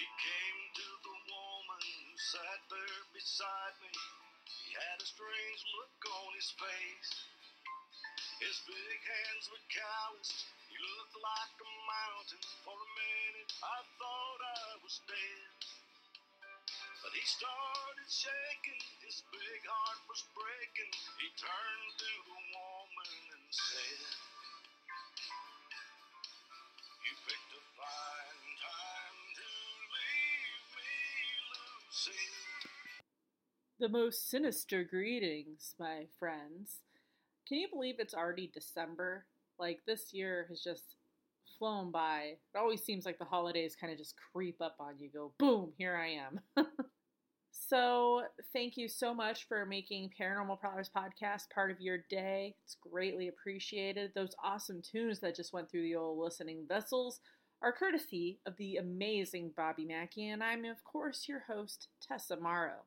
He came to the woman who sat there beside me. He had a strange look on his face. His big hands were calloused. He looked like a mountain. For a minute, I thought I was dead. But he started shaking. His big heart was breaking. He turned to the woman and said, The most sinister greetings, my friends. Can you believe it's already December? Like, this year has just flown by. It always seems like the holidays kind of just creep up on you. Go, boom, here I am. so, thank you so much for making Paranormal Prowlers podcast part of your day. It's greatly appreciated. Those awesome tunes that just went through the old listening vessels are courtesy of the amazing Bobby Mackey, and I'm, of course, your host, Tessa Morrow.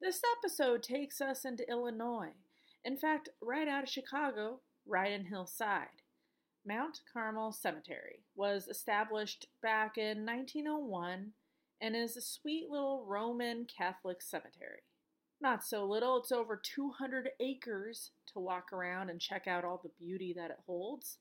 This episode takes us into Illinois. In fact, right out of Chicago, right in Hillside. Mount Carmel Cemetery was established back in 1901 and is a sweet little Roman Catholic cemetery. Not so little, it's over 200 acres to walk around and check out all the beauty that it holds.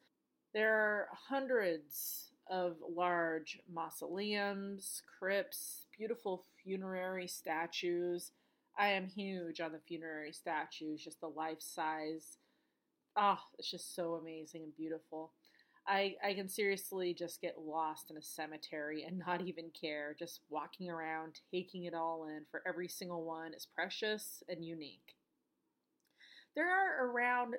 There are hundreds of large mausoleums, crypts, beautiful funerary statues. I am huge on the funerary statues, just the life size. Oh, it's just so amazing and beautiful. I, I can seriously just get lost in a cemetery and not even care, just walking around, taking it all in, for every single one is precious and unique. There are around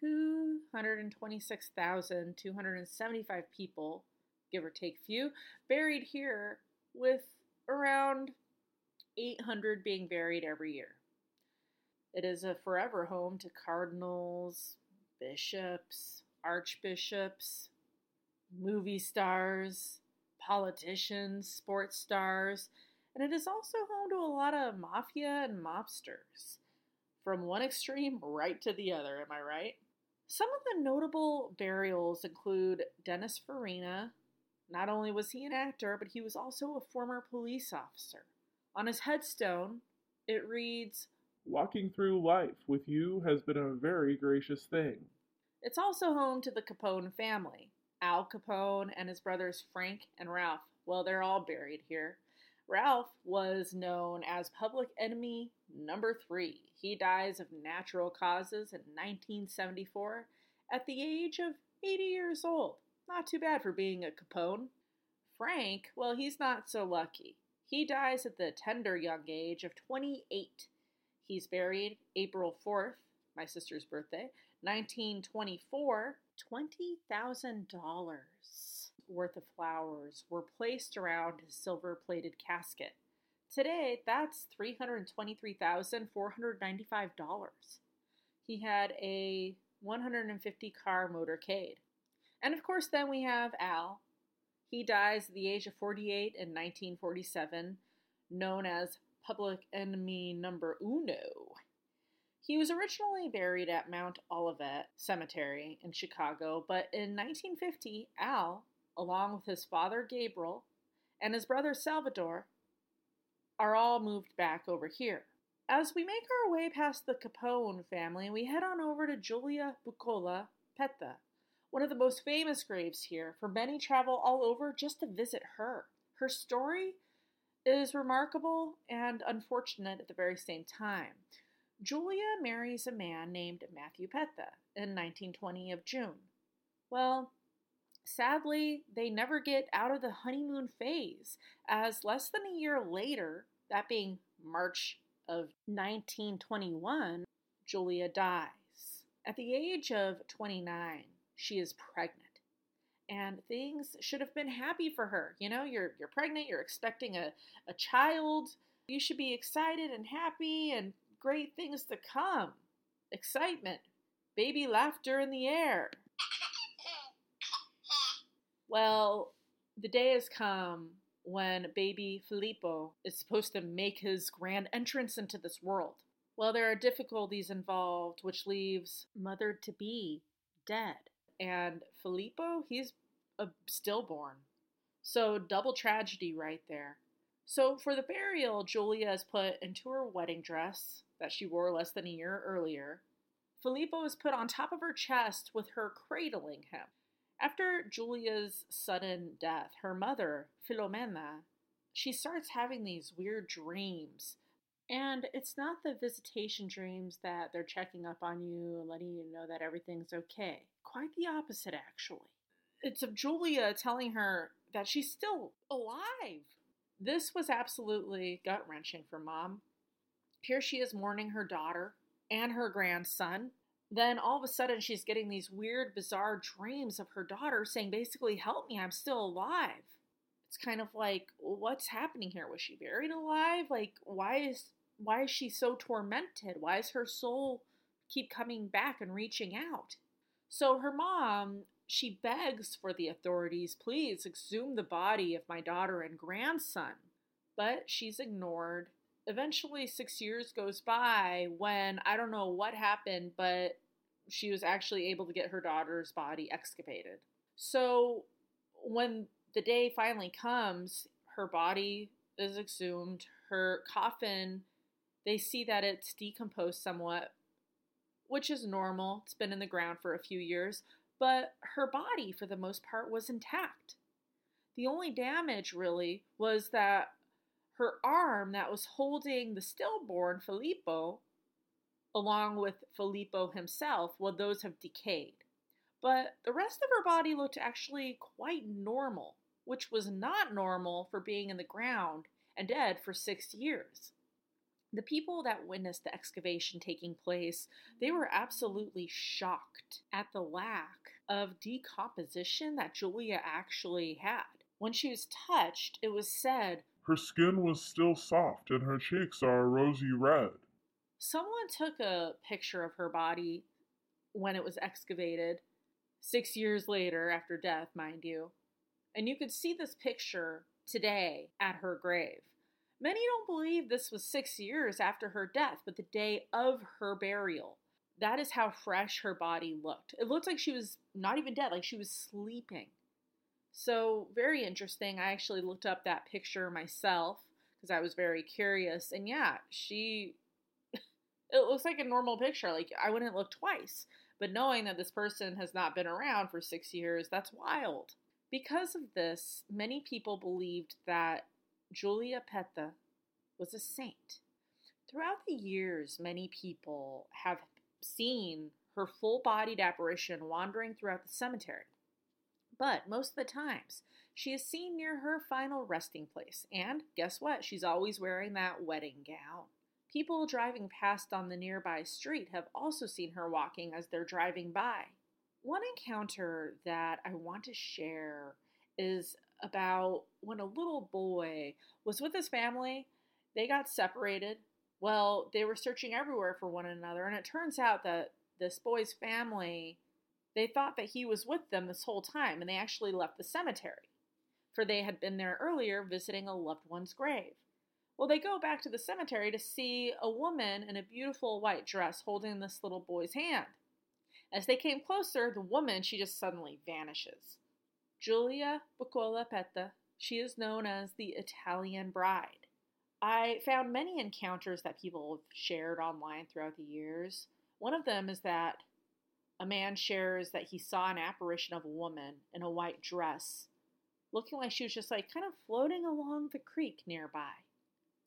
226,275 people, give or take few, buried here, with around 800 being buried every year. It is a forever home to cardinals, bishops, archbishops, movie stars, politicians, sports stars, and it is also home to a lot of mafia and mobsters. From one extreme right to the other, am I right? Some of the notable burials include Dennis Farina. Not only was he an actor, but he was also a former police officer. On his headstone, it reads Walking through life with you has been a very gracious thing. It's also home to the Capone family. Al Capone and his brothers Frank and Ralph. Well, they're all buried here. Ralph was known as public enemy number three. He dies of natural causes in 1974 at the age of 80 years old. Not too bad for being a Capone. Frank, well, he's not so lucky. He dies at the tender young age of 28. He's buried April 4th, my sister's birthday, 1924. $20,000 worth of flowers were placed around his silver plated casket. Today, that's $323,495. He had a 150 car motorcade. And of course, then we have Al, he dies at the age of 48 in 1947, known as public enemy number uno. He was originally buried at Mount Olivet Cemetery in Chicago, but in 1950, Al, along with his father Gabriel and his brother Salvador, are all moved back over here. As we make our way past the Capone family, we head on over to Julia Buccola Petta, one of the most famous graves here, for many travel all over just to visit her. Her story is remarkable and unfortunate at the very same time. Julia marries a man named Matthew Petta in 1920 of June. Well, sadly, they never get out of the honeymoon phase, as less than a year later, that being March of 1921, Julia dies. At the age of 29, she is pregnant. And things should have been happy for her. You know, you're you're pregnant, you're expecting a, a child. You should be excited and happy and great things to come. Excitement, baby laughter in the air. Well, the day has come when baby Filippo is supposed to make his grand entrance into this world. Well, there are difficulties involved, which leaves mother to be dead. And Filippo, he's a stillborn. So, double tragedy right there. So, for the burial, Julia is put into her wedding dress that she wore less than a year earlier. Filippo is put on top of her chest with her cradling him. After Julia's sudden death, her mother, Filomena, she starts having these weird dreams. And it's not the visitation dreams that they're checking up on you and letting you know that everything's okay. Quite the opposite, actually. It's of Julia telling her that she's still alive. This was absolutely gut wrenching for mom. Here she is mourning her daughter and her grandson. Then all of a sudden, she's getting these weird, bizarre dreams of her daughter saying, basically, help me, I'm still alive. It's kind of like, what's happening here? Was she buried alive? Like, why is why is she so tormented? Why is her soul keep coming back and reaching out? So her mom she begs for the authorities, please exhume the body of my daughter and grandson. But she's ignored. Eventually, six years goes by when I don't know what happened, but she was actually able to get her daughter's body excavated. So, when the day finally comes, her body is exhumed, her coffin, they see that it's decomposed somewhat, which is normal. It's been in the ground for a few years, but her body, for the most part, was intact. The only damage, really, was that her arm that was holding the stillborn Filippo, along with Filippo himself, well, those have decayed. But the rest of her body looked actually quite normal, which was not normal for being in the ground and dead for six years. The people that witnessed the excavation taking place, they were absolutely shocked at the lack of decomposition that Julia actually had. When she was touched, it was said, Her skin was still soft and her cheeks are a rosy red. Someone took a picture of her body when it was excavated, six years later after death, mind you. And you could see this picture today at her grave. Many don't believe this was six years after her death, but the day of her burial. That is how fresh her body looked. It looked like she was not even dead, like she was sleeping. So, very interesting. I actually looked up that picture myself because I was very curious. And yeah, she, it looks like a normal picture. Like, I wouldn't look twice. But knowing that this person has not been around for six years, that's wild. Because of this, many people believed that Julia Petta was a saint. Throughout the years, many people have seen her full bodied apparition wandering throughout the cemetery. But most of the times, she is seen near her final resting place, and guess what? She's always wearing that wedding gown. People driving past on the nearby street have also seen her walking as they're driving by. One encounter that I want to share is about when a little boy was with his family. They got separated. Well, they were searching everywhere for one another, and it turns out that this boy's family they thought that he was with them this whole time, and they actually left the cemetery, for they had been there earlier visiting a loved one's grave. Well, they go back to the cemetery to see a woman in a beautiful white dress holding this little boy's hand. As they came closer, the woman, she just suddenly vanishes. Julia Buccola Petta. She is known as the Italian bride. I found many encounters that people have shared online throughout the years. One of them is that a man shares that he saw an apparition of a woman in a white dress, looking like she was just like kind of floating along the creek nearby.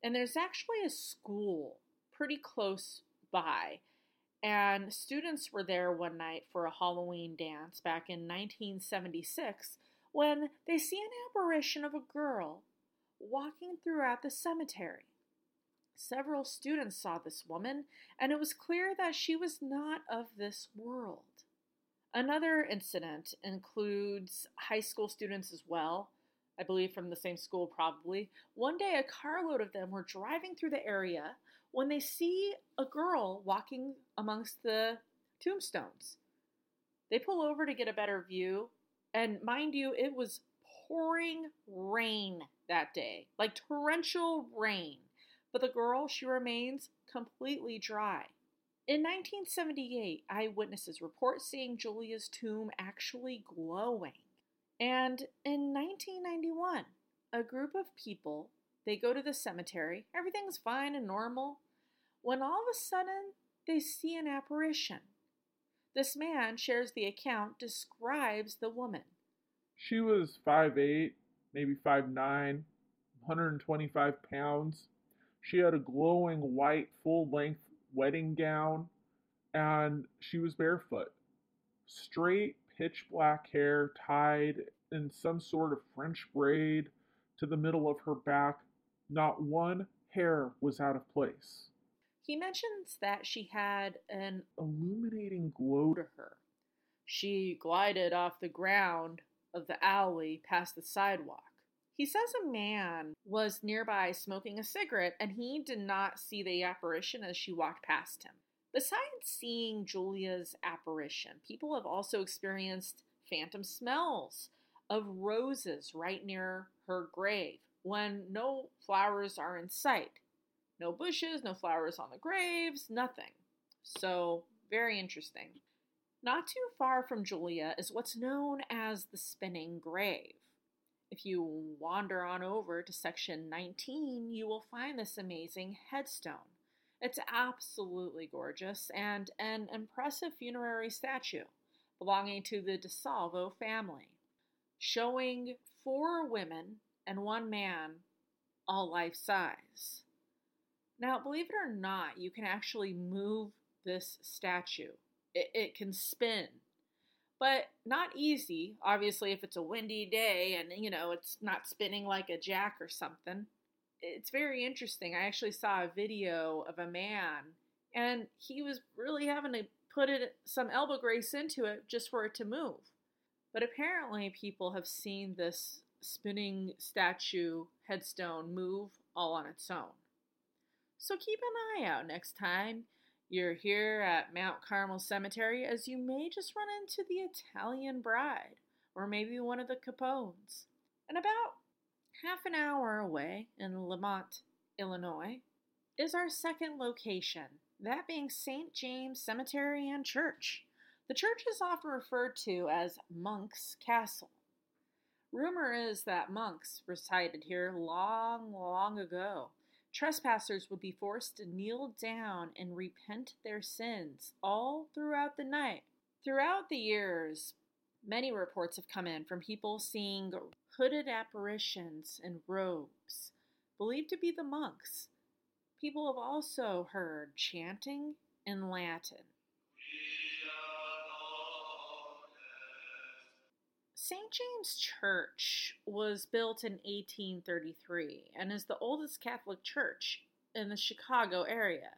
And there's actually a school pretty close by. And students were there one night for a Halloween dance back in 1976 when they see an apparition of a girl walking throughout the cemetery. Several students saw this woman, and it was clear that she was not of this world. Another incident includes high school students as well, I believe from the same school probably. One day, a carload of them were driving through the area when they see a girl walking amongst the tombstones. They pull over to get a better view, and mind you, it was pouring rain that day, like torrential rain. But the girl, she remains completely dry. In 1978, eyewitnesses report seeing Julia's tomb actually glowing. And in 1991, a group of people, they go to the cemetery, everything's fine and normal, when all of a sudden they see an apparition. This man shares the account, describes the woman. She was 5'8, maybe 5'9, 125 pounds. She had a glowing white full length wedding gown, and she was barefoot. Straight, pitch black hair tied in some sort of French braid to the middle of her back. Not one hair was out of place. He mentions that she had an illuminating glow to her. She glided off the ground of the alley past the sidewalk. He says a man was nearby smoking a cigarette and he did not see the apparition as she walked past him. Besides seeing Julia's apparition, people have also experienced phantom smells of roses right near her grave when no flowers are in sight. No bushes, no flowers on the graves, nothing. So, very interesting. Not too far from Julia is what's known as the spinning grave. If you wander on over to section 19, you will find this amazing headstone. It's absolutely gorgeous and an impressive funerary statue belonging to the DeSalvo family, showing four women and one man, all life size. Now, believe it or not, you can actually move this statue. It, it can spin, but not easy. Obviously, if it's a windy day and you know it's not spinning like a jack or something. It's very interesting. I actually saw a video of a man, and he was really having to put it some elbow grace into it just for it to move. But apparently, people have seen this spinning statue headstone move all on its own. So keep an eye out next time you're here at Mount Carmel Cemetery, as you may just run into the Italian bride, or maybe one of the Capones. And about half an hour away in Lemont, Illinois, is our second location, that being St. James Cemetery and Church. The church is often referred to as Monk's Castle. Rumor is that monks resided here long, long ago, Trespassers would be forced to kneel down and repent their sins all throughout the night. Throughout the years, many reports have come in from people seeing hooded apparitions in robes, believed to be the monks. People have also heard chanting in Latin. St. James Church was built in 1833 and is the oldest Catholic church in the Chicago area.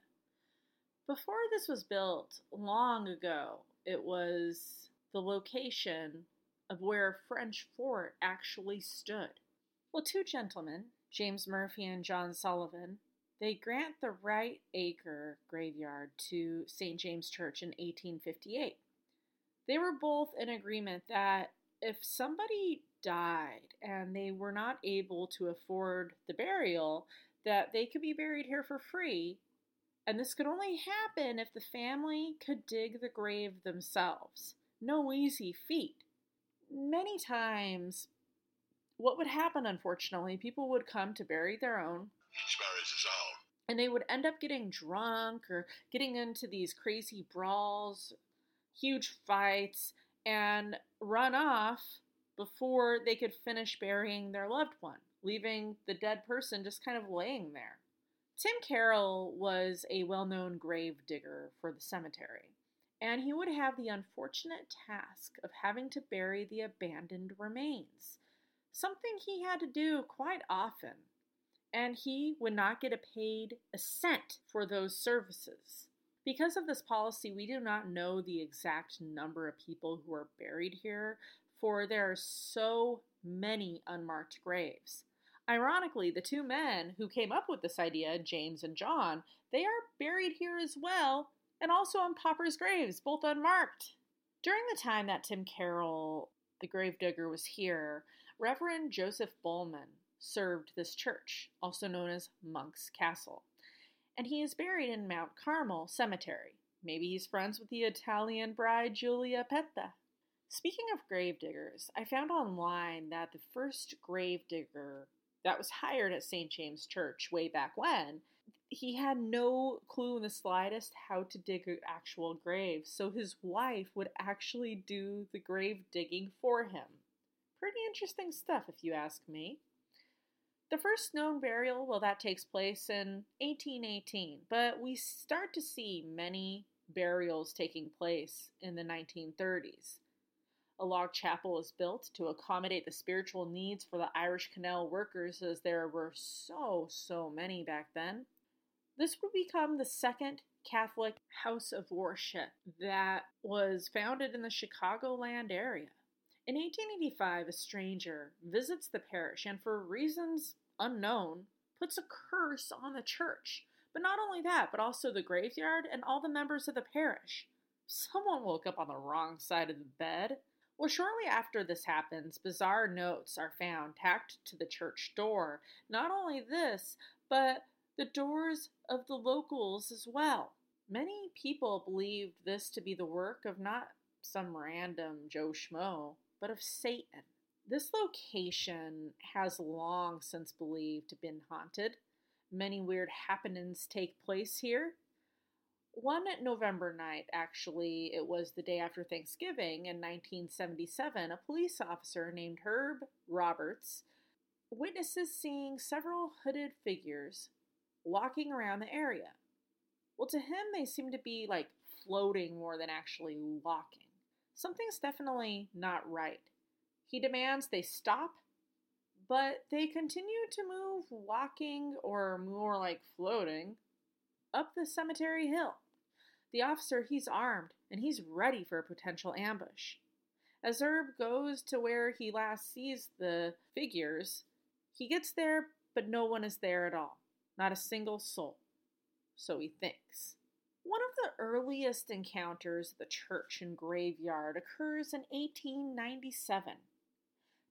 Before this was built, long ago, it was the location of where a French fort actually stood. Well, two gentlemen, James Murphy and John Sullivan, they grant the right acre graveyard to St. James Church in 1858. They were both in agreement that if somebody died and they were not able to afford the burial, that they could be buried here for free. And this could only happen if the family could dig the grave themselves. No easy feat. Many times, what would happen, unfortunately, people would come to bury their own. Each buries his own. And they would end up getting drunk or getting into these crazy brawls, huge fights, and run off before they could finish burying their loved one, leaving the dead person just kind of laying there. Tim Carroll was a well known grave digger for the cemetery, and he would have the unfortunate task of having to bury the abandoned remains, something he had to do quite often, and he would not get a paid a cent for those services. Because of this policy, we do not know the exact number of people who are buried here, for there are so many unmarked graves. Ironically, the two men who came up with this idea, James and John, they are buried here as well, and also on paupers' graves, both unmarked. During the time that Tim Carroll, the gravedigger, was here, Reverend Joseph Bowman served this church, also known as Monk's Castle and he is buried in Mount Carmel Cemetery. Maybe he's friends with the Italian bride Julia Petta. Speaking of gravediggers, I found online that the first gravedigger that was hired at St. James Church way back when, he had no clue in the slightest how to dig an actual grave, so his wife would actually do the grave digging for him. Pretty interesting stuff, if you ask me. The first known burial, well, that takes place in 1818, but we start to see many burials taking place in the 1930s. A log chapel was built to accommodate the spiritual needs for the Irish Canal workers, as there were so, so many back then. This would become the second Catholic house of worship that was founded in the Chicagoland area. In 1885, a stranger visits the parish and, for reasons unknown, puts a curse on the church. But not only that, but also the graveyard and all the members of the parish. Someone woke up on the wrong side of the bed. Well, shortly after this happens, bizarre notes are found tacked to the church door. Not only this, but the doors of the locals as well. Many people believed this to be the work of not some random Joe Schmo, but of Satan. This location has long since believed been haunted. Many weird happenings take place here, one November night, actually, it was the day after Thanksgiving in 1977, a police officer named Herb Roberts witnesses seeing several hooded figures walking around the area. Well, to him, they seem to be like floating more than actually walking. Something's definitely not right. He demands they stop, but they continue to move, walking, or more like floating, up the cemetery hill. The officer, he's armed and he's ready for a potential ambush. As Herb goes to where he last sees the figures, he gets there, but no one is there at all. Not a single soul. So he thinks. One of the earliest encounters of the church and graveyard occurs in 1897.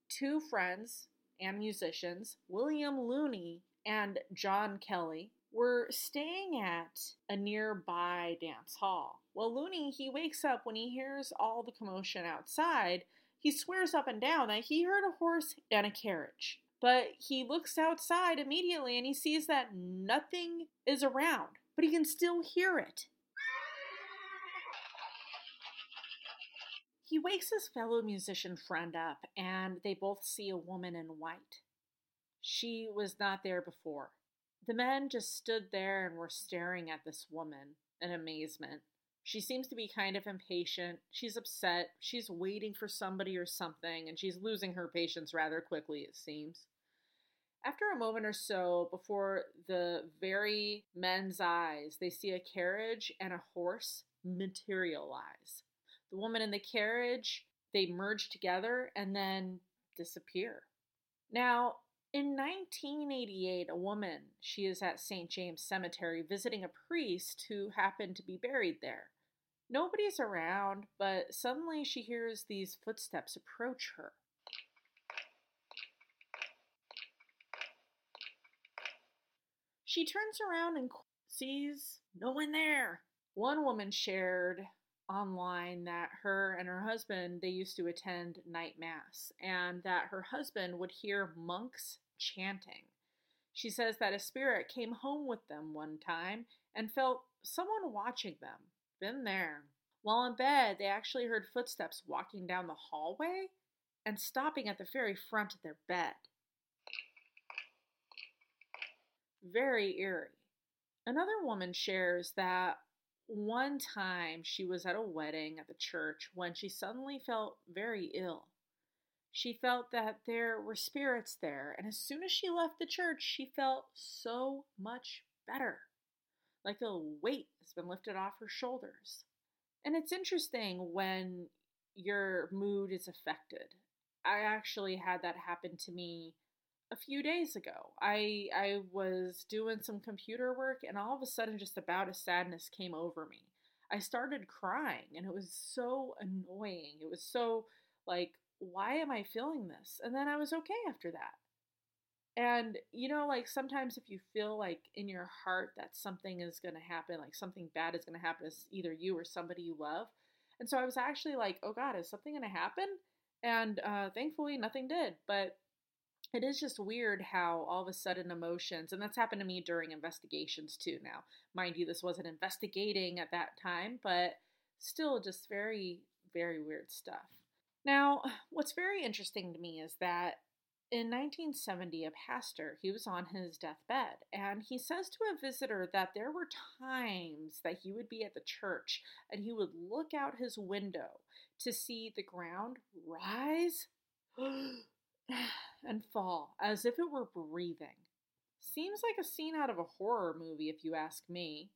Two friends and musicians, William Looney and John Kelly, were staying at a nearby dance hall. Well, Looney, he wakes up when he hears all the commotion outside. He swears up and down that he heard a horse and a carriage. But he looks outside immediately and he sees that nothing is around, but he can still hear it. He wakes his fellow musician friend up and they both see a woman in white. She was not there before. The men just stood there and were staring at this woman in amazement. She seems to be kind of impatient. She's upset. She's waiting for somebody or something, and she's losing her patience rather quickly, it seems. After a moment or so, before the very men's eyes, they see a carriage and a horse materialize. The woman in the carriage, they merge together and then disappear. Now, in 1988, a woman, she is at St. James Cemetery visiting a priest who happened to be buried there. Nobody's around, but suddenly she hears these footsteps approach her. She turns around and sees no one there. One woman shared online that her and her husband they used to attend night mass and that her husband would hear monks chanting. She says that a spirit came home with them one time and felt someone watching them. Been there. While in bed, they actually heard footsteps walking down the hallway and stopping at the very front of their bed. Very eerie. Another woman shares that one time she was at a wedding at the church when she suddenly felt very ill. She felt that there were spirits there, and as soon as she left the church, she felt so much better. Like a weight has been lifted off her shoulders. And it's interesting when your mood is affected. I actually had that happen to me a few days ago. I I was doing some computer work and all of a sudden just about a sadness came over me. I started crying and it was so annoying. It was so like why am I feeling this? And then I was okay after that. And you know like sometimes if you feel like in your heart that something is going to happen, like something bad is going to happen to either you or somebody you love, And so I was actually like, oh God, is something going to happen? And uh, thankfully, nothing did. But it is just weird how all of a sudden emotions, and that's happened to me during investigations too now. Mind you, this wasn't investigating at that time, but still just very, very weird stuff. Now, what's very interesting to me is that in 1970, a pastor, he was on his deathbed, and he says to a visitor that there were times that he would be at the church and he would look out his window to see the ground rise and fall as if it were breathing. Seems like a scene out of a horror movie, if you ask me.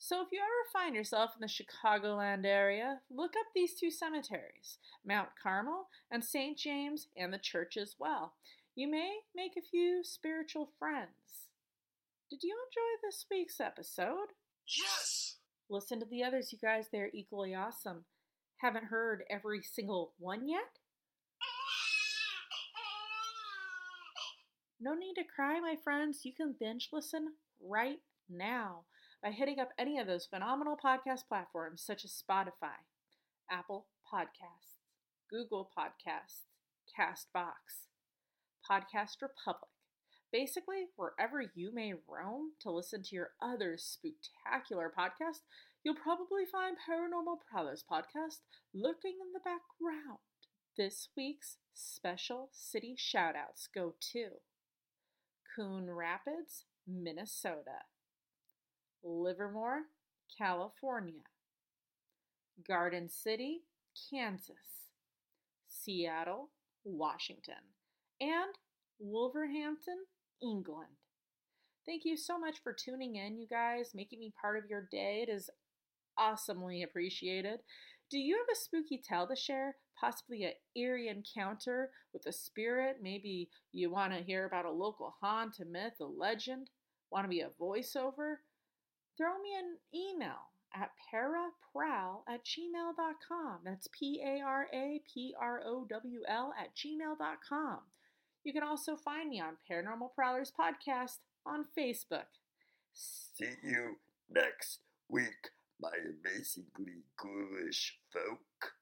So, if you ever find yourself in the Chicagoland area, look up these two cemeteries Mount Carmel and St. James, and the church as well. You may make a few spiritual friends. Did you enjoy this week's episode? Yes! Listen to the others, you guys, they're equally awesome. Haven't heard every single one yet? No need to cry, my friends. You can binge listen right now by hitting up any of those phenomenal podcast platforms such as Spotify, Apple Podcasts, Google Podcasts, Castbox, Podcast Republic. Basically, wherever you may roam to listen to your other spectacular podcast, you'll probably find Paranormal Prowlers podcast lurking in the background. This week's special city shoutouts go to Coon Rapids, Minnesota. Livermore, California, Garden City, Kansas, Seattle, Washington, and Wolverhampton, England. Thank you so much for tuning in, you guys, making me part of your day. It is awesomely appreciated. Do you have a spooky tale to share? Possibly an eerie encounter with a spirit? Maybe you want to hear about a local haunt, a myth, a legend? Want to be a voiceover? throw me an email at paraprowl at gmail.com. That's P A R A P R O W L at gmail.com. You can also find me on Paranormal Prowlers Podcast on Facebook. See you next week, my amazingly ghoulish folk.